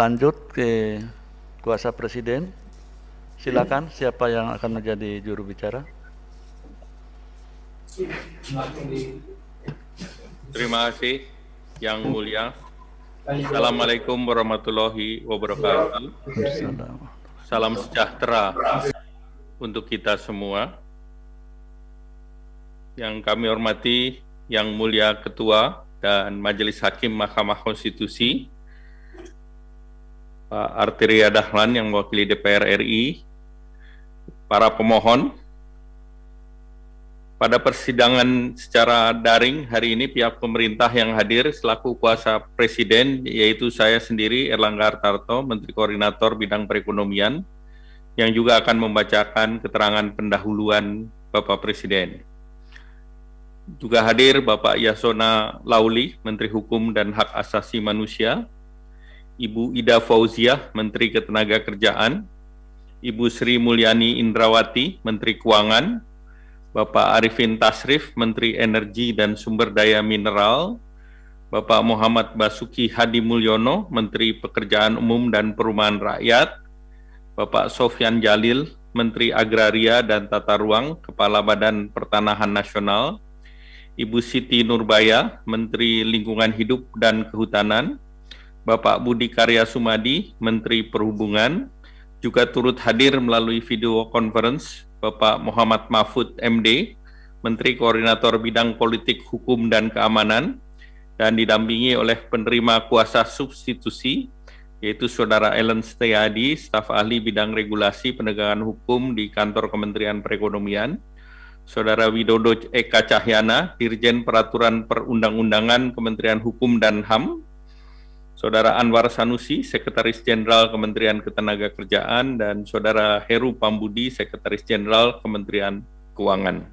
Lanjut ke kuasa presiden. Silakan siapa yang akan menjadi juru bicara. Terima kasih yang mulia. Assalamualaikum warahmatullahi wabarakatuh. Salam sejahtera untuk kita semua. Yang kami hormati yang mulia Ketua dan Majelis Hakim Mahkamah Konstitusi, Pak Arteria Dahlan yang mewakili DPR RI, para pemohon, pada persidangan secara daring hari ini pihak pemerintah yang hadir selaku kuasa presiden yaitu saya sendiri Erlangga Hartarto, Menteri Koordinator Bidang Perekonomian yang juga akan membacakan keterangan pendahuluan Bapak Presiden. Juga hadir Bapak Yasona Lauli, Menteri Hukum dan Hak Asasi Manusia, Ibu Ida Fauziah, Menteri Ketenagakerjaan, Ibu Sri Mulyani Indrawati, Menteri Keuangan, Bapak Arifin Tasrif, Menteri Energi dan Sumber Daya Mineral, Bapak Muhammad Basuki Hadi Mulyono, Menteri Pekerjaan Umum dan Perumahan Rakyat, Bapak Sofyan Jalil, Menteri Agraria dan Tata Ruang, Kepala Badan Pertanahan Nasional, Ibu Siti Nurbaya, Menteri Lingkungan Hidup dan Kehutanan, Bapak Budi Karya Sumadi, Menteri Perhubungan, juga turut hadir melalui video conference Bapak Muhammad Mahfud MD, Menteri Koordinator Bidang Politik, Hukum, dan Keamanan, dan didampingi oleh penerima kuasa substitusi, yaitu Saudara Ellen Steyadi, staf ahli bidang regulasi penegakan hukum di Kantor Kementerian Perekonomian, Saudara Widodo Eka Cahyana, Dirjen Peraturan Perundang-undangan Kementerian Hukum dan HAM, Saudara Anwar Sanusi, Sekretaris Jenderal Kementerian Ketenagakerjaan, dan Saudara Heru Pambudi, Sekretaris Jenderal Kementerian Keuangan.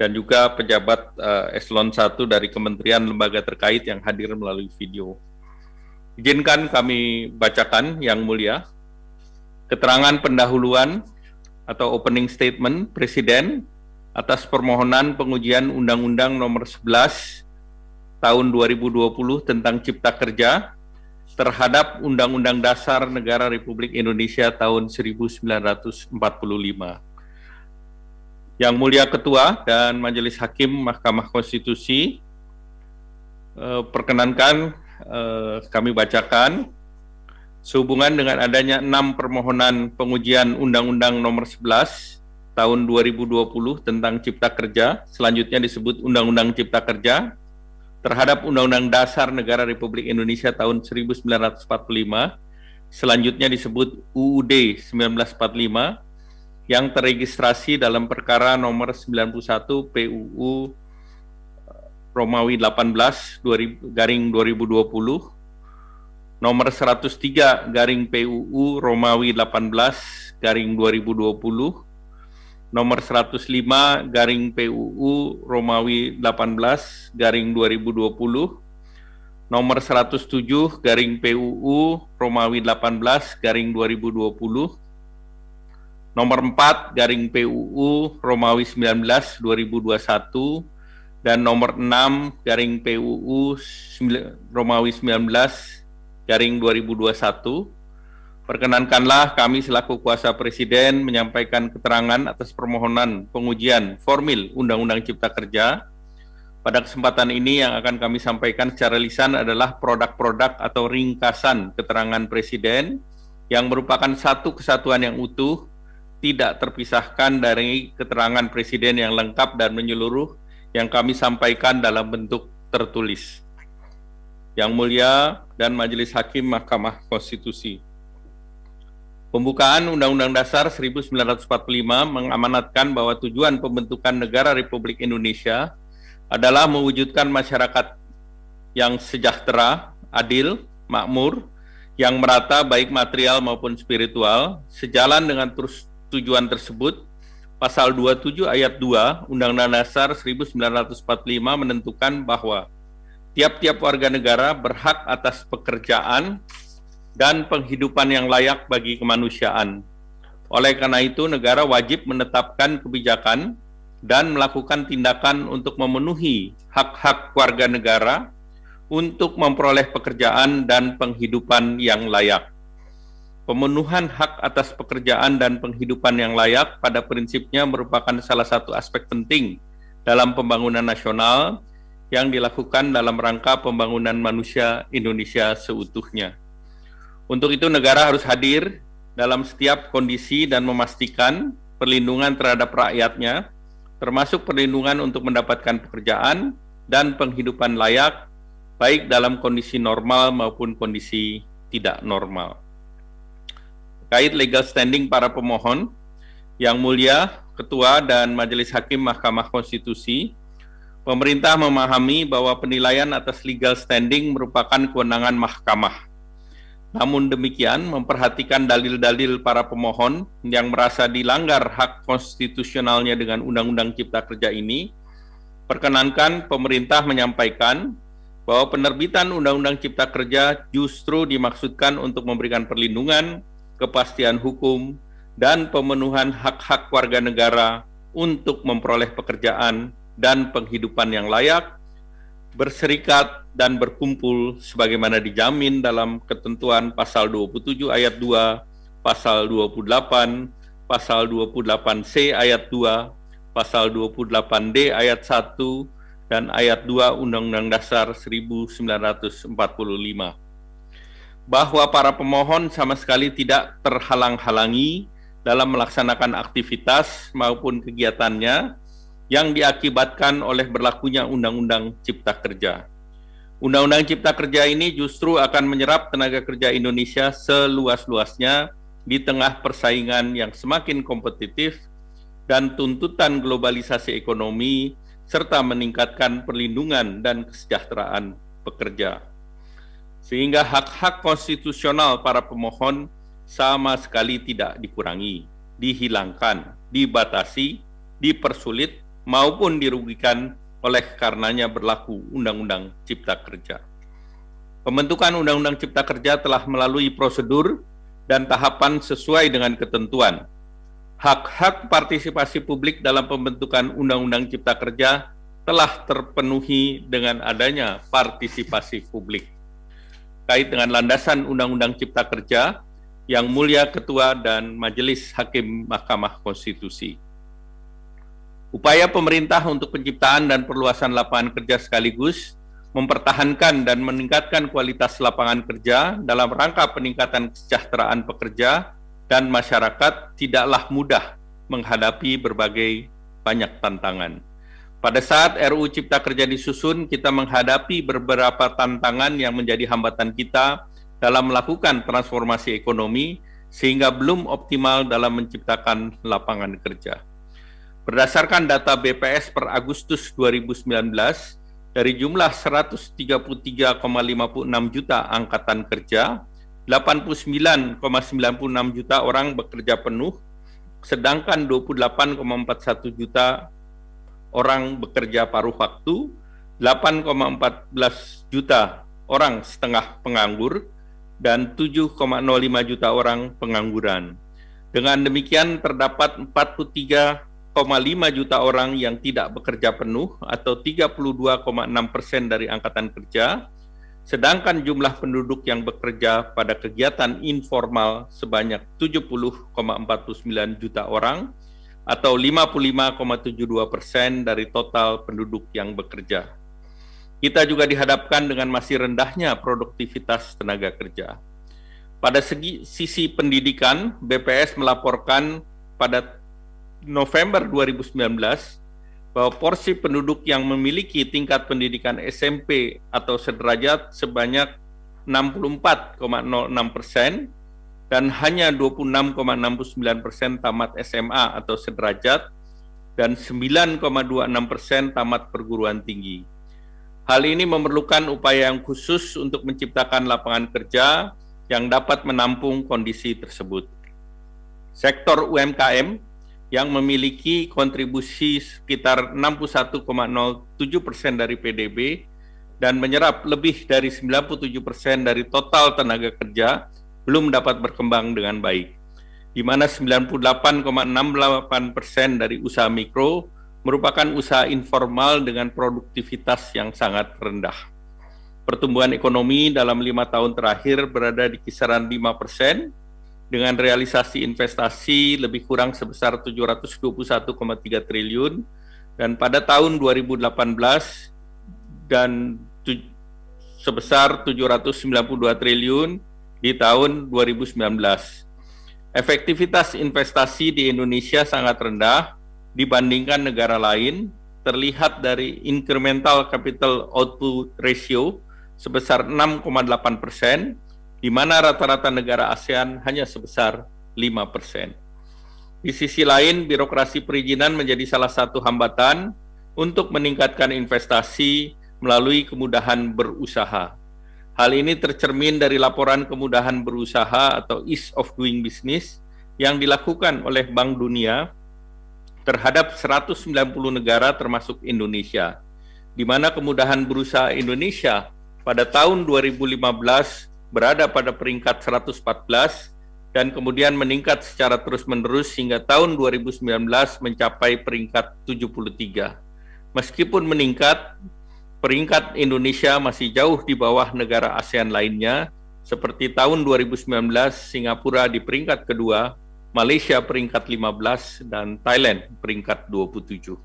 Dan juga pejabat uh, eselon 1 dari kementerian lembaga terkait yang hadir melalui video. Izinkan kami bacakan yang mulia keterangan pendahuluan atau opening statement Presiden atas permohonan pengujian Undang-Undang Nomor 11 Tahun 2020 tentang Cipta Kerja terhadap Undang-Undang Dasar Negara Republik Indonesia tahun 1945. Yang Mulia Ketua dan Majelis Hakim Mahkamah Konstitusi, eh, perkenankan eh, kami bacakan sehubungan dengan adanya enam permohonan pengujian Undang-Undang Nomor 11 tahun 2020 tentang Cipta Kerja, selanjutnya disebut Undang-Undang Cipta Kerja, terhadap Undang-Undang Dasar Negara Republik Indonesia tahun 1945, selanjutnya disebut UUD 1945, yang terregistrasi dalam perkara nomor 91 PUU Romawi 18 garing 2020, nomor 103 garing PUU Romawi 18 garing 2020, nomor 105 garing PUU Romawi 18 garing 2020 nomor 107 garing PUU Romawi 18 garing 2020 nomor 4 garing PUU Romawi 19 2021 dan nomor 6 garing PUU Romawi 19 garing 2021 Perkenankanlah kami selaku kuasa Presiden menyampaikan keterangan atas permohonan pengujian formil Undang-Undang Cipta Kerja. Pada kesempatan ini yang akan kami sampaikan secara lisan adalah produk-produk atau ringkasan keterangan Presiden yang merupakan satu kesatuan yang utuh, tidak terpisahkan dari keterangan Presiden yang lengkap dan menyeluruh yang kami sampaikan dalam bentuk tertulis. Yang mulia dan Majelis Hakim Mahkamah Konstitusi. Pembukaan Undang-Undang Dasar 1945 mengamanatkan bahwa tujuan pembentukan negara Republik Indonesia adalah mewujudkan masyarakat yang sejahtera, adil, makmur, yang merata baik material maupun spiritual. Sejalan dengan terus tujuan tersebut, Pasal 27 ayat 2 Undang-Undang Dasar 1945 menentukan bahwa tiap-tiap warga negara berhak atas pekerjaan, dan penghidupan yang layak bagi kemanusiaan. Oleh karena itu, negara wajib menetapkan kebijakan dan melakukan tindakan untuk memenuhi hak-hak warga negara untuk memperoleh pekerjaan dan penghidupan yang layak. Pemenuhan hak atas pekerjaan dan penghidupan yang layak pada prinsipnya merupakan salah satu aspek penting dalam pembangunan nasional yang dilakukan dalam rangka pembangunan manusia Indonesia seutuhnya. Untuk itu negara harus hadir dalam setiap kondisi dan memastikan perlindungan terhadap rakyatnya, termasuk perlindungan untuk mendapatkan pekerjaan dan penghidupan layak, baik dalam kondisi normal maupun kondisi tidak normal terkait legal standing para pemohon, Yang Mulia Ketua dan Majelis Hakim Mahkamah Konstitusi, pemerintah memahami bahwa penilaian atas legal standing merupakan kewenangan mahkamah. Namun demikian, memperhatikan dalil-dalil para pemohon yang merasa dilanggar hak konstitusionalnya dengan Undang-Undang Cipta Kerja ini, perkenankan pemerintah menyampaikan bahwa penerbitan Undang-Undang Cipta Kerja justru dimaksudkan untuk memberikan perlindungan kepastian hukum, dan pemenuhan hak-hak warga negara untuk memperoleh pekerjaan dan penghidupan yang layak, berserikat dan berkumpul sebagaimana dijamin dalam ketentuan pasal 27 ayat 2, pasal 28, pasal 28C ayat 2, pasal 28D ayat 1, dan ayat 2 Undang-Undang Dasar 1945 bahwa para pemohon sama sekali tidak terhalang-halangi dalam melaksanakan aktivitas maupun kegiatannya yang diakibatkan oleh berlakunya Undang-Undang Cipta Kerja. Undang-Undang Cipta Kerja ini justru akan menyerap tenaga kerja Indonesia seluas-luasnya di tengah persaingan yang semakin kompetitif dan tuntutan globalisasi ekonomi serta meningkatkan perlindungan dan kesejahteraan pekerja sehingga hak-hak konstitusional para pemohon sama sekali tidak dikurangi, dihilangkan, dibatasi, dipersulit, maupun dirugikan oleh karenanya berlaku Undang-Undang Cipta Kerja. Pembentukan Undang-Undang Cipta Kerja telah melalui prosedur dan tahapan sesuai dengan ketentuan. Hak-hak partisipasi publik dalam pembentukan Undang-Undang Cipta Kerja telah terpenuhi dengan adanya partisipasi publik kait dengan landasan Undang-Undang Cipta Kerja yang mulia Ketua dan Majelis Hakim Mahkamah Konstitusi. Upaya pemerintah untuk penciptaan dan perluasan lapangan kerja sekaligus mempertahankan dan meningkatkan kualitas lapangan kerja dalam rangka peningkatan kesejahteraan pekerja dan masyarakat tidaklah mudah menghadapi berbagai banyak tantangan. Pada saat RUU Cipta Kerja disusun, kita menghadapi beberapa tantangan yang menjadi hambatan kita dalam melakukan transformasi ekonomi sehingga belum optimal dalam menciptakan lapangan kerja. Berdasarkan data BPS per Agustus 2019, dari jumlah 133,56 juta angkatan kerja, 89,96 juta orang bekerja penuh, sedangkan 28,41 juta orang bekerja paruh waktu, 8,14 juta orang setengah penganggur, dan 7,05 juta orang pengangguran. Dengan demikian terdapat 43,5 juta orang yang tidak bekerja penuh atau 32,6 persen dari angkatan kerja, sedangkan jumlah penduduk yang bekerja pada kegiatan informal sebanyak 70,49 juta orang atau 55,72 persen dari total penduduk yang bekerja. Kita juga dihadapkan dengan masih rendahnya produktivitas tenaga kerja. Pada segi sisi pendidikan, BPS melaporkan pada November 2019 bahwa porsi penduduk yang memiliki tingkat pendidikan SMP atau sederajat sebanyak 64,06 persen dan hanya 26,69 persen tamat SMA atau sederajat dan 9,26 persen tamat perguruan tinggi. Hal ini memerlukan upaya yang khusus untuk menciptakan lapangan kerja yang dapat menampung kondisi tersebut. Sektor UMKM yang memiliki kontribusi sekitar 61,07 persen dari PDB dan menyerap lebih dari 97 persen dari total tenaga kerja belum dapat berkembang dengan baik, di mana 98,68 persen dari usaha mikro merupakan usaha informal dengan produktivitas yang sangat rendah. Pertumbuhan ekonomi dalam lima tahun terakhir berada di kisaran 5 persen, dengan realisasi investasi lebih kurang sebesar 721,3 triliun, dan pada tahun 2018 dan sebesar 792 triliun di tahun 2019. Efektivitas investasi di Indonesia sangat rendah dibandingkan negara lain, terlihat dari incremental capital output ratio sebesar 6,8 persen, di mana rata-rata negara ASEAN hanya sebesar 5 persen. Di sisi lain, birokrasi perizinan menjadi salah satu hambatan untuk meningkatkan investasi melalui kemudahan berusaha. Hal ini tercermin dari laporan kemudahan berusaha atau ease of doing business yang dilakukan oleh Bank Dunia terhadap 190 negara termasuk Indonesia, di mana kemudahan berusaha Indonesia pada tahun 2015 berada pada peringkat 114 dan kemudian meningkat secara terus-menerus hingga tahun 2019 mencapai peringkat 73. Meskipun meningkat, peringkat Indonesia masih jauh di bawah negara ASEAN lainnya, seperti tahun 2019 Singapura di peringkat kedua, Malaysia peringkat 15, dan Thailand peringkat 27.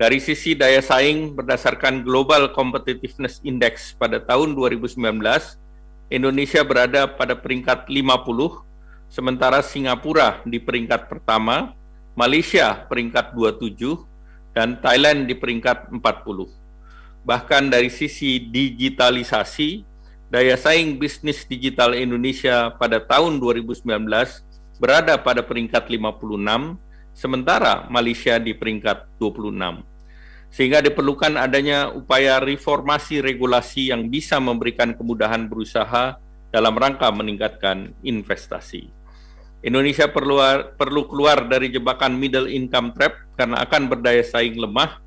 Dari sisi daya saing berdasarkan Global Competitiveness Index pada tahun 2019, Indonesia berada pada peringkat 50, sementara Singapura di peringkat pertama, Malaysia peringkat 27, dan Thailand di peringkat 40. Bahkan dari sisi digitalisasi, daya saing bisnis digital Indonesia pada tahun 2019 berada pada peringkat 56, sementara Malaysia di peringkat 26 sehingga diperlukan adanya upaya reformasi regulasi yang bisa memberikan kemudahan berusaha dalam rangka meningkatkan investasi. Indonesia perlu perlu keluar dari jebakan middle income trap karena akan berdaya saing lemah.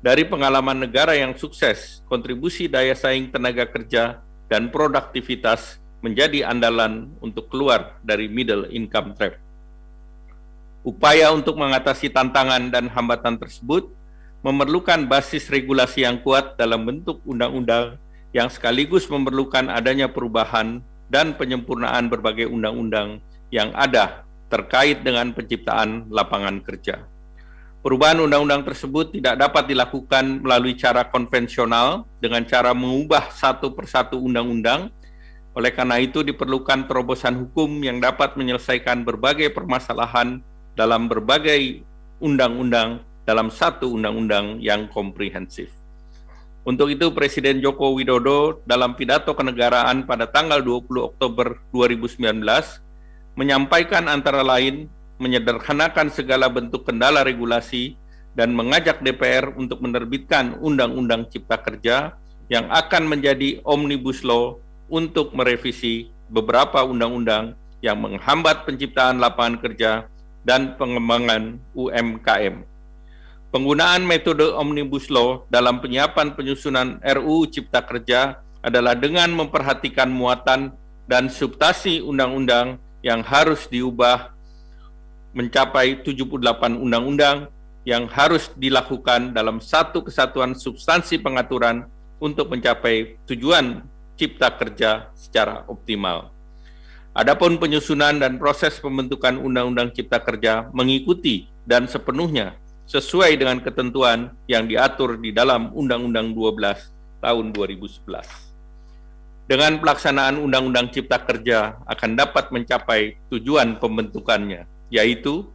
Dari pengalaman negara yang sukses, kontribusi daya saing tenaga kerja dan produktivitas menjadi andalan untuk keluar dari middle income trap. Upaya untuk mengatasi tantangan dan hambatan tersebut memerlukan basis regulasi yang kuat dalam bentuk undang-undang yang sekaligus memerlukan adanya perubahan dan penyempurnaan berbagai undang-undang yang ada terkait dengan penciptaan lapangan kerja. Perubahan undang-undang tersebut tidak dapat dilakukan melalui cara konvensional dengan cara mengubah satu persatu undang-undang. Oleh karena itu diperlukan terobosan hukum yang dapat menyelesaikan berbagai permasalahan dalam berbagai undang-undang dalam satu undang-undang yang komprehensif. Untuk itu Presiden Joko Widodo dalam pidato kenegaraan pada tanggal 20 Oktober 2019 menyampaikan antara lain menyederhanakan segala bentuk kendala regulasi dan mengajak DPR untuk menerbitkan Undang-Undang Cipta Kerja yang akan menjadi omnibus law untuk merevisi beberapa undang-undang yang menghambat penciptaan lapangan kerja dan pengembangan UMKM. Penggunaan metode Omnibus Law dalam penyiapan penyusunan RUU Cipta Kerja adalah dengan memperhatikan muatan dan substansi undang-undang yang harus diubah mencapai 78 undang-undang yang harus dilakukan dalam satu kesatuan substansi pengaturan untuk mencapai tujuan cipta kerja secara optimal. Adapun penyusunan dan proses pembentukan undang-undang cipta kerja mengikuti dan sepenuhnya sesuai dengan ketentuan yang diatur di dalam Undang-Undang 12 tahun 2011. Dengan pelaksanaan Undang-Undang Cipta Kerja akan dapat mencapai tujuan pembentukannya, yaitu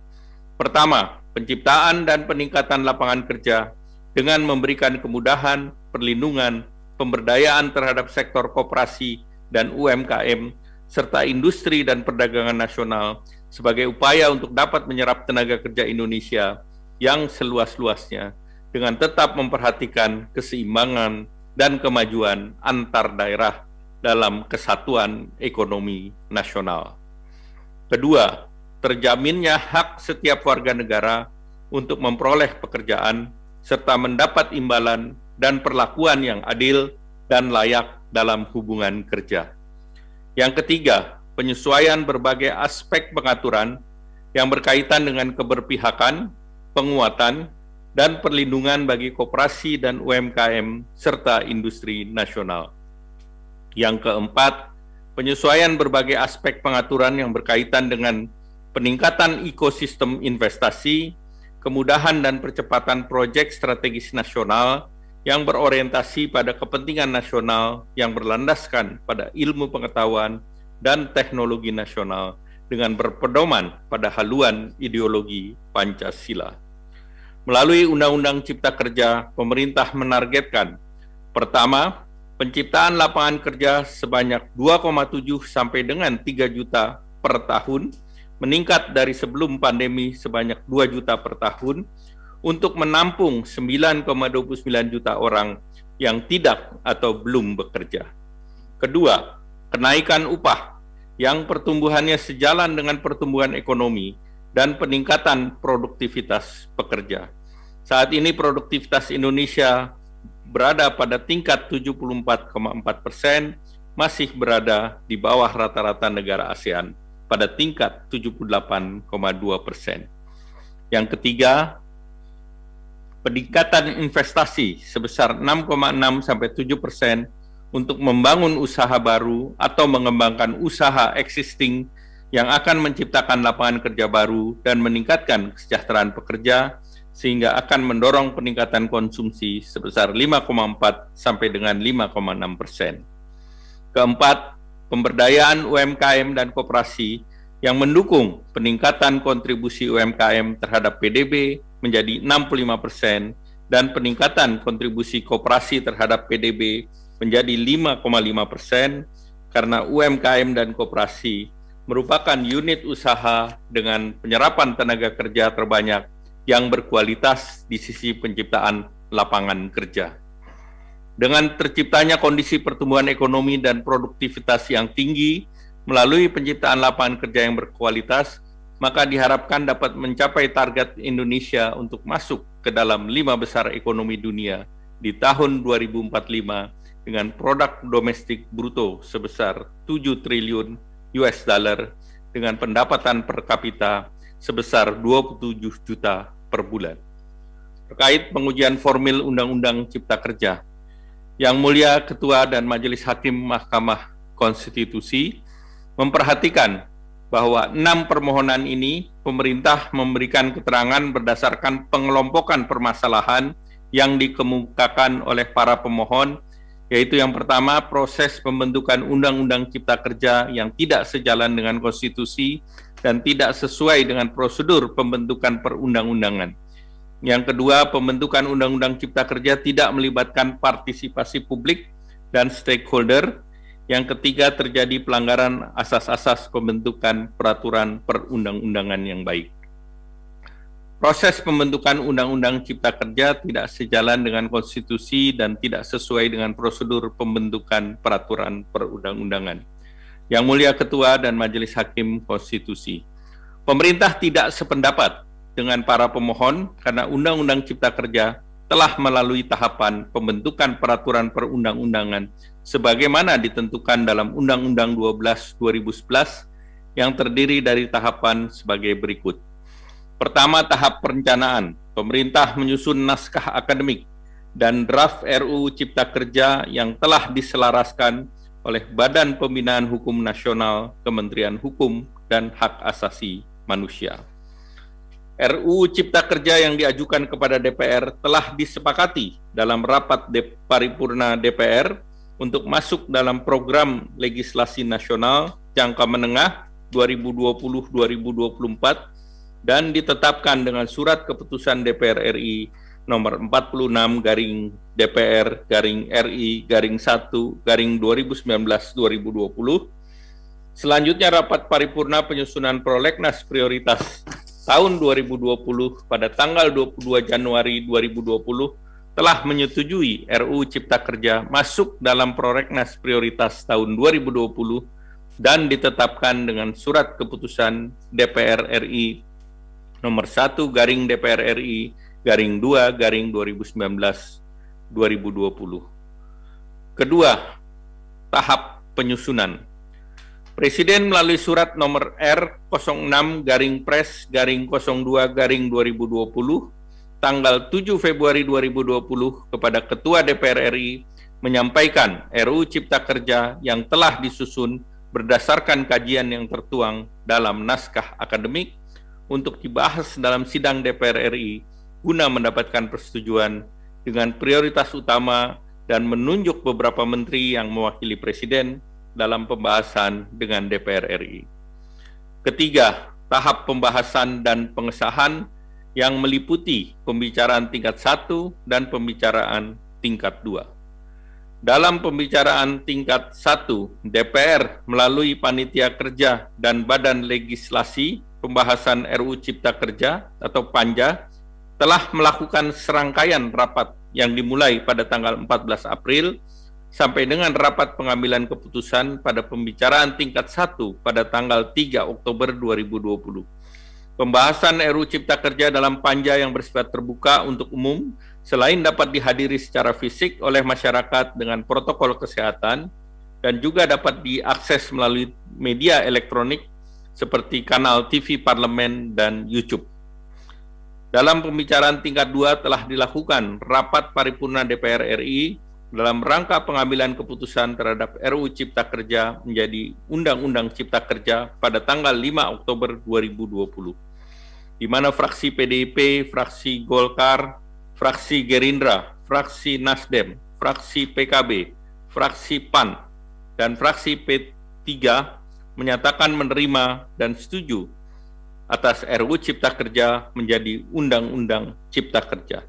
pertama, penciptaan dan peningkatan lapangan kerja dengan memberikan kemudahan, perlindungan, pemberdayaan terhadap sektor koperasi dan UMKM serta industri dan perdagangan nasional sebagai upaya untuk dapat menyerap tenaga kerja Indonesia yang seluas-luasnya dengan tetap memperhatikan keseimbangan dan kemajuan antar daerah dalam kesatuan ekonomi nasional. Kedua, terjaminnya hak setiap warga negara untuk memperoleh pekerjaan serta mendapat imbalan dan perlakuan yang adil dan layak dalam hubungan kerja. Yang ketiga, penyesuaian berbagai aspek pengaturan yang berkaitan dengan keberpihakan, penguatan, dan perlindungan bagi koperasi dan UMKM serta industri nasional. Yang keempat, penyesuaian berbagai aspek pengaturan yang berkaitan dengan peningkatan ekosistem investasi, kemudahan dan percepatan proyek strategis nasional yang berorientasi pada kepentingan nasional yang berlandaskan pada ilmu pengetahuan dan teknologi nasional dengan berpedoman pada haluan ideologi Pancasila. Melalui Undang-Undang Cipta Kerja, pemerintah menargetkan pertama, penciptaan lapangan kerja sebanyak 2,7 sampai dengan 3 juta per tahun, meningkat dari sebelum pandemi sebanyak 2 juta per tahun untuk menampung 9,29 juta orang yang tidak atau belum bekerja. Kedua, kenaikan upah yang pertumbuhannya sejalan dengan pertumbuhan ekonomi dan peningkatan produktivitas pekerja. Saat ini produktivitas Indonesia berada pada tingkat 74,4 persen, masih berada di bawah rata-rata negara ASEAN pada tingkat 78,2 persen. Yang ketiga, peningkatan investasi sebesar 6,6 sampai 7 persen untuk membangun usaha baru atau mengembangkan usaha existing yang akan menciptakan lapangan kerja baru dan meningkatkan kesejahteraan pekerja sehingga akan mendorong peningkatan konsumsi sebesar 5,4 sampai dengan 5,6 persen. Keempat, pemberdayaan UMKM dan koperasi yang mendukung peningkatan kontribusi UMKM terhadap PDB menjadi 65 persen dan peningkatan kontribusi koperasi terhadap PDB menjadi 5,5 persen karena UMKM dan koperasi merupakan unit usaha dengan penyerapan tenaga kerja terbanyak yang berkualitas di sisi penciptaan lapangan kerja. Dengan terciptanya kondisi pertumbuhan ekonomi dan produktivitas yang tinggi melalui penciptaan lapangan kerja yang berkualitas, maka diharapkan dapat mencapai target Indonesia untuk masuk ke dalam lima besar ekonomi dunia di tahun 2045 dengan produk domestik bruto sebesar 7 triliun US dollar dengan pendapatan per kapita sebesar 27 juta per bulan. Terkait pengujian formil Undang-Undang Cipta Kerja, Yang Mulia Ketua dan Majelis Hakim Mahkamah Konstitusi memperhatikan bahwa enam permohonan ini pemerintah memberikan keterangan berdasarkan pengelompokan permasalahan yang dikemukakan oleh para pemohon yaitu yang pertama proses pembentukan Undang-Undang Cipta Kerja yang tidak sejalan dengan konstitusi dan tidak sesuai dengan prosedur pembentukan perundang-undangan. Yang kedua, pembentukan Undang-Undang Cipta Kerja tidak melibatkan partisipasi publik dan stakeholder. Yang ketiga, terjadi pelanggaran asas-asas pembentukan peraturan perundang-undangan yang baik. Proses pembentukan Undang-Undang Cipta Kerja tidak sejalan dengan konstitusi dan tidak sesuai dengan prosedur pembentukan peraturan perundang-undangan. Yang Mulia Ketua dan Majelis Hakim Konstitusi, pemerintah tidak sependapat dengan para pemohon karena Undang-Undang Cipta Kerja telah melalui tahapan pembentukan peraturan perundang-undangan sebagaimana ditentukan dalam Undang-Undang 12 2011 yang terdiri dari tahapan sebagai berikut Pertama, tahap perencanaan. Pemerintah menyusun naskah akademik dan draft RUU Cipta Kerja yang telah diselaraskan oleh Badan Pembinaan Hukum Nasional, Kementerian Hukum, dan Hak Asasi Manusia. RUU Cipta Kerja yang diajukan kepada DPR telah disepakati dalam rapat de paripurna DPR untuk masuk dalam program legislasi nasional jangka menengah 2020-2024 dan ditetapkan dengan surat keputusan DPR RI nomor 46 garing DPR garing RI garing 1 garing 2019-2020. Selanjutnya rapat paripurna penyusunan prolegnas prioritas tahun 2020 pada tanggal 22 Januari 2020 telah menyetujui RUU Cipta Kerja masuk dalam prolegnas prioritas tahun 2020 dan ditetapkan dengan surat keputusan DPR RI nomor 1 garing DPR RI garing 2 garing 2019 2020. Kedua, tahap penyusunan. Presiden melalui surat nomor R06 garing pres garing 02 garing 2020 tanggal 7 Februari 2020 kepada Ketua DPR RI menyampaikan RUU Cipta Kerja yang telah disusun berdasarkan kajian yang tertuang dalam naskah akademik untuk dibahas dalam sidang DPR RI guna mendapatkan persetujuan dengan prioritas utama dan menunjuk beberapa menteri yang mewakili Presiden dalam pembahasan dengan DPR RI. Ketiga, tahap pembahasan dan pengesahan yang meliputi pembicaraan tingkat satu dan pembicaraan tingkat dua. Dalam pembicaraan tingkat satu, DPR melalui Panitia Kerja dan Badan Legislasi Pembahasan RUU Cipta Kerja atau PANJA telah melakukan serangkaian rapat yang dimulai pada tanggal 14 April sampai dengan rapat pengambilan keputusan pada pembicaraan tingkat 1 pada tanggal 3 Oktober 2020. Pembahasan RUU Cipta Kerja dalam panja yang bersifat terbuka untuk umum selain dapat dihadiri secara fisik oleh masyarakat dengan protokol kesehatan dan juga dapat diakses melalui media elektronik seperti kanal TV Parlemen dan YouTube. Dalam pembicaraan tingkat 2 telah dilakukan rapat paripurna DPR RI dalam rangka pengambilan keputusan terhadap RUU Cipta Kerja menjadi Undang-Undang Cipta Kerja pada tanggal 5 Oktober 2020, di mana fraksi PDIP, fraksi Golkar, fraksi Gerindra, fraksi Nasdem, fraksi PKB, fraksi PAN, dan fraksi P3 menyatakan menerima dan setuju atas RUU Cipta Kerja menjadi Undang-Undang Cipta Kerja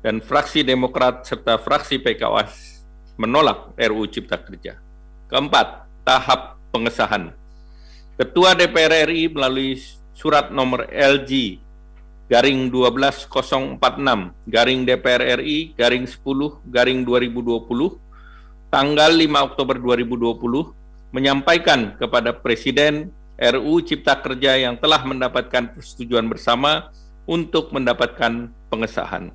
dan fraksi Demokrat serta fraksi PKS menolak RUU Cipta Kerja. Keempat, tahap pengesahan. Ketua DPR RI melalui surat nomor LG garing 12046 garing DPR RI garing 10 garing 2020 tanggal 5 Oktober 2020 menyampaikan kepada Presiden RUU Cipta Kerja yang telah mendapatkan persetujuan bersama untuk mendapatkan pengesahan.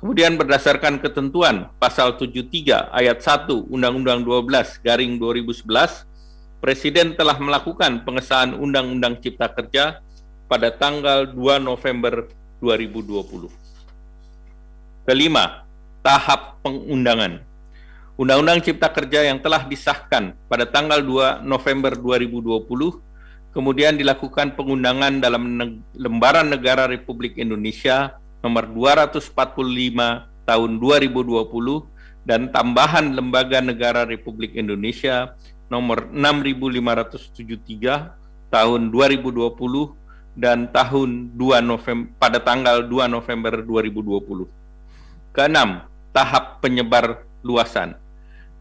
Kemudian berdasarkan ketentuan pasal 73 ayat 1 Undang-Undang 12 garing 2011, Presiden telah melakukan pengesahan Undang-Undang Cipta Kerja pada tanggal 2 November 2020. Kelima, tahap pengundangan. Undang-Undang Cipta Kerja yang telah disahkan pada tanggal 2 November 2020 kemudian dilakukan pengundangan dalam lembaran negara Republik Indonesia nomor 245 tahun 2020 dan tambahan Lembaga Negara Republik Indonesia nomor 6573 tahun 2020 dan tahun 2 November pada tanggal 2 November 2020. Keenam, tahap penyebar luasan.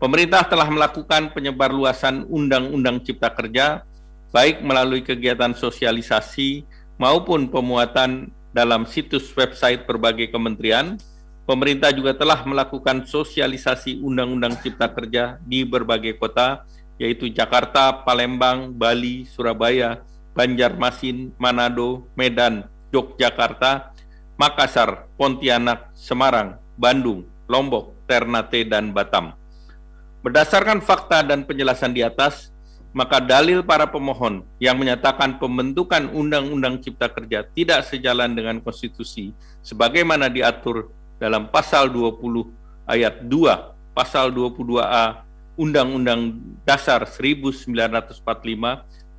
Pemerintah telah melakukan penyebar luasan Undang-Undang Cipta Kerja baik melalui kegiatan sosialisasi maupun pemuatan dalam situs website berbagai kementerian, pemerintah juga telah melakukan sosialisasi Undang-Undang Cipta Kerja di berbagai kota, yaitu Jakarta, Palembang, Bali, Surabaya, Banjarmasin, Manado, Medan, Yogyakarta, Makassar, Pontianak, Semarang, Bandung, Lombok, Ternate, dan Batam. Berdasarkan fakta dan penjelasan di atas, maka dalil para pemohon yang menyatakan pembentukan Undang-Undang Cipta Kerja tidak sejalan dengan konstitusi sebagaimana diatur dalam pasal 20 ayat 2, pasal 22A Undang-Undang Dasar 1945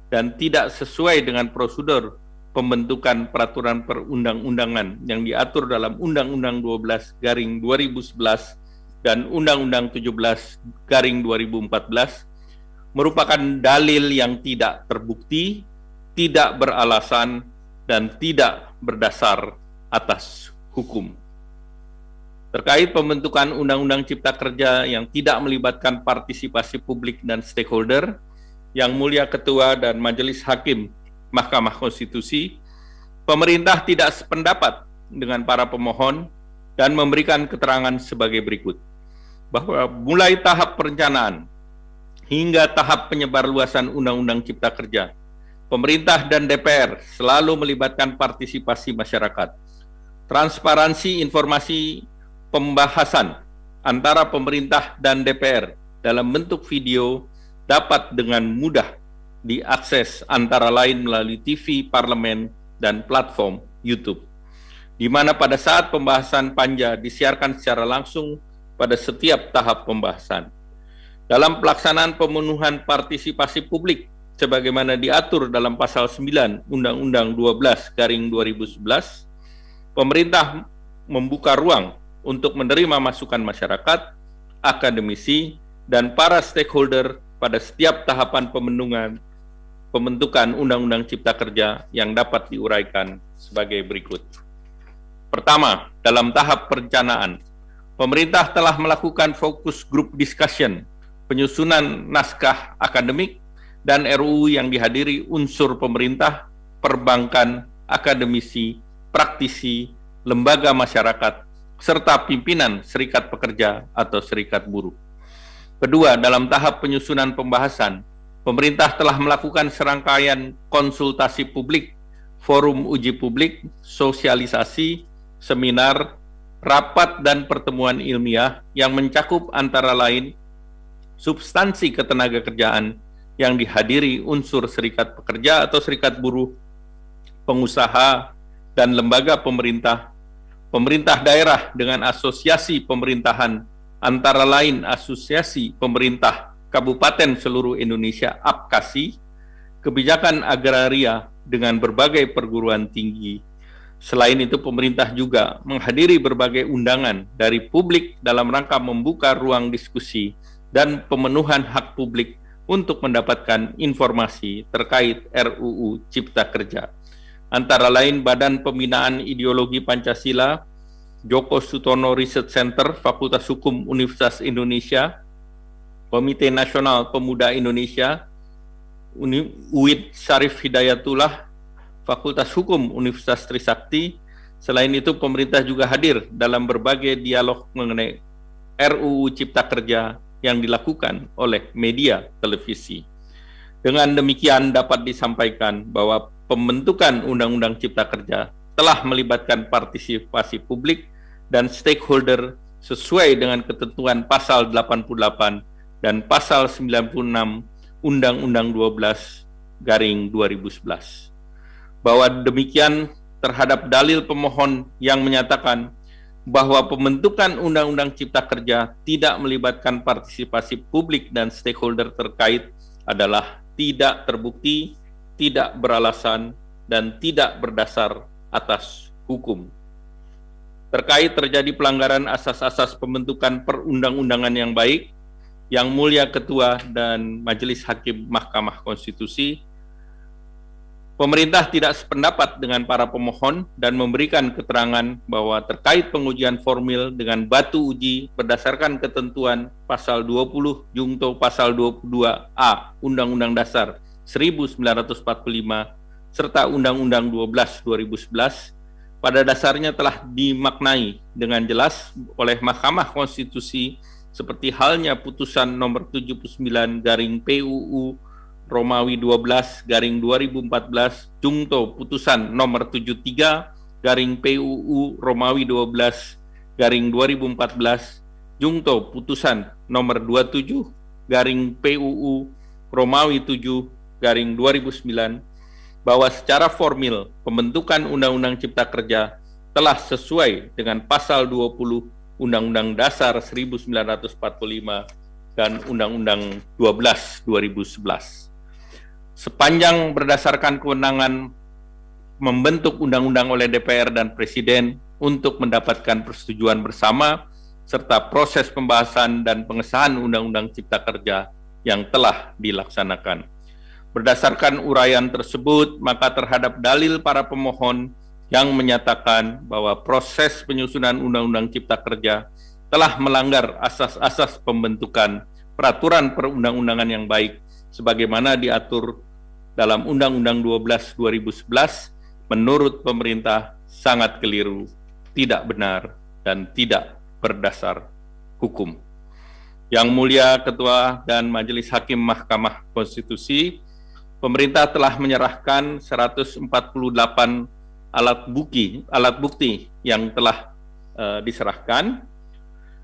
dan tidak sesuai dengan prosedur pembentukan peraturan perundang-undangan yang diatur dalam Undang-Undang 12 garing 2011 dan Undang-Undang 17 garing 2014 merupakan dalil yang tidak terbukti, tidak beralasan, dan tidak berdasar atas hukum. Terkait pembentukan Undang-Undang Cipta Kerja yang tidak melibatkan partisipasi publik dan stakeholder, yang mulia Ketua dan Majelis Hakim Mahkamah Konstitusi, pemerintah tidak sependapat dengan para pemohon dan memberikan keterangan sebagai berikut. Bahwa mulai tahap perencanaan, hingga tahap penyebar luasan Undang-Undang Cipta Kerja. Pemerintah dan DPR selalu melibatkan partisipasi masyarakat. Transparansi informasi pembahasan antara pemerintah dan DPR dalam bentuk video dapat dengan mudah diakses antara lain melalui TV, parlemen, dan platform YouTube. Di mana pada saat pembahasan panja disiarkan secara langsung pada setiap tahap pembahasan. Dalam pelaksanaan pemenuhan partisipasi publik sebagaimana diatur dalam pasal 9 Undang-Undang 12 garing 2011, pemerintah membuka ruang untuk menerima masukan masyarakat, akademisi, dan para stakeholder pada setiap tahapan pemenungan pembentukan Undang-Undang Cipta Kerja yang dapat diuraikan sebagai berikut. Pertama, dalam tahap perencanaan, pemerintah telah melakukan fokus group discussion, penyusunan naskah akademik, dan RUU yang dihadiri unsur pemerintah, perbankan, akademisi, praktisi, lembaga masyarakat, serta pimpinan serikat pekerja atau serikat buruh. Kedua, dalam tahap penyusunan pembahasan, pemerintah telah melakukan serangkaian konsultasi publik, forum uji publik, sosialisasi, seminar, rapat dan pertemuan ilmiah yang mencakup antara lain substansi ketenaga kerjaan yang dihadiri unsur serikat pekerja atau serikat buruh, pengusaha, dan lembaga pemerintah, pemerintah daerah dengan asosiasi pemerintahan antara lain Asosiasi Pemerintah Kabupaten seluruh Indonesia APKASI, kebijakan agraria dengan berbagai perguruan tinggi. Selain itu, pemerintah juga menghadiri berbagai undangan dari publik dalam rangka membuka ruang diskusi dan pemenuhan hak publik untuk mendapatkan informasi terkait RUU Cipta Kerja. Antara lain Badan Pembinaan Ideologi Pancasila, Joko Sutono Research Center, Fakultas Hukum Universitas Indonesia, Komite Nasional Pemuda Indonesia, UID Syarif Hidayatullah, Fakultas Hukum Universitas Trisakti. Selain itu, pemerintah juga hadir dalam berbagai dialog mengenai RUU Cipta Kerja yang dilakukan oleh media televisi. Dengan demikian dapat disampaikan bahwa pembentukan Undang-Undang Cipta Kerja telah melibatkan partisipasi publik dan stakeholder sesuai dengan ketentuan pasal 88 dan pasal 96 Undang-Undang 12 garing 2011. Bahwa demikian terhadap dalil pemohon yang menyatakan bahwa pembentukan Undang-Undang Cipta Kerja tidak melibatkan partisipasi publik dan stakeholder terkait adalah tidak terbukti, tidak beralasan, dan tidak berdasar atas hukum. Terkait terjadi pelanggaran asas-asas pembentukan perundang-undangan yang baik, yang mulia Ketua dan Majelis Hakim Mahkamah Konstitusi, pemerintah tidak sependapat dengan para pemohon dan memberikan keterangan bahwa terkait pengujian formil dengan batu uji berdasarkan ketentuan pasal 20 Jungto pasal 22A Undang-Undang Dasar 1945 serta Undang-Undang 12 2011 pada dasarnya telah dimaknai dengan jelas oleh Mahkamah Konstitusi seperti halnya putusan nomor 79 garing PUU Romawi 12 garing 2014 jungto putusan nomor 73 garing PUU Romawi 12 garing 2014 jungto putusan nomor 27 garing PUU Romawi 7 garing 2009 bahwa secara formil pembentukan Undang-Undang Cipta Kerja telah sesuai dengan pasal 20 Undang-Undang Dasar 1945 dan Undang-Undang 12 2011. Sepanjang berdasarkan kewenangan membentuk undang-undang oleh DPR dan Presiden untuk mendapatkan persetujuan bersama serta proses pembahasan dan pengesahan Undang-Undang Cipta Kerja yang telah dilaksanakan. Berdasarkan uraian tersebut, maka terhadap dalil para pemohon yang menyatakan bahwa proses penyusunan Undang-Undang Cipta Kerja telah melanggar asas-asas pembentukan peraturan perundang-undangan yang baik sebagaimana diatur dalam Undang-Undang 12 2011 menurut pemerintah sangat keliru, tidak benar dan tidak berdasar hukum. Yang mulia Ketua dan Majelis Hakim Mahkamah Konstitusi pemerintah telah menyerahkan 148 alat bukti alat bukti yang telah uh, diserahkan.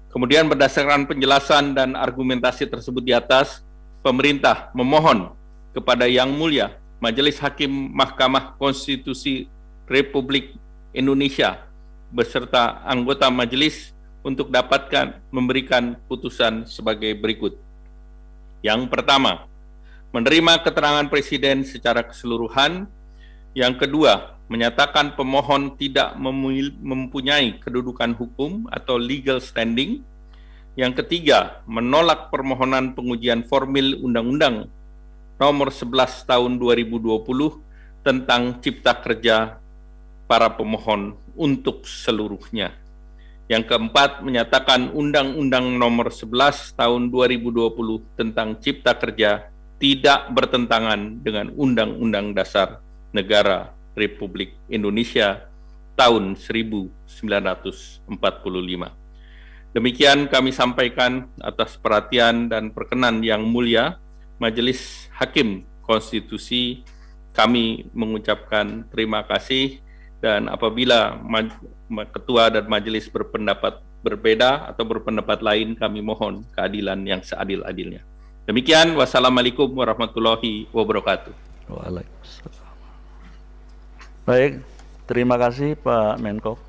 Kemudian berdasarkan penjelasan dan argumentasi tersebut di atas, pemerintah memohon kepada Yang Mulia Majelis Hakim Mahkamah Konstitusi Republik Indonesia beserta anggota majelis untuk dapatkan memberikan putusan sebagai berikut. Yang pertama, menerima keterangan Presiden secara keseluruhan. Yang kedua, menyatakan pemohon tidak mempunyai kedudukan hukum atau legal standing. Yang ketiga, menolak permohonan pengujian formil Undang-Undang Nomor 11 Tahun 2020 tentang Cipta Kerja para pemohon untuk seluruhnya. Yang keempat, menyatakan Undang-Undang Nomor 11 Tahun 2020 tentang Cipta Kerja tidak bertentangan dengan Undang-Undang Dasar Negara Republik Indonesia tahun 1945. Demikian kami sampaikan atas perhatian dan perkenan yang mulia Majelis Hakim Konstitusi kami mengucapkan terima kasih dan apabila ketua dan majelis berpendapat berbeda atau berpendapat lain kami mohon keadilan yang seadil-adilnya. Demikian wassalamualaikum warahmatullahi wabarakatuh. Waalaikumsalam. Baik, terima kasih Pak Menko.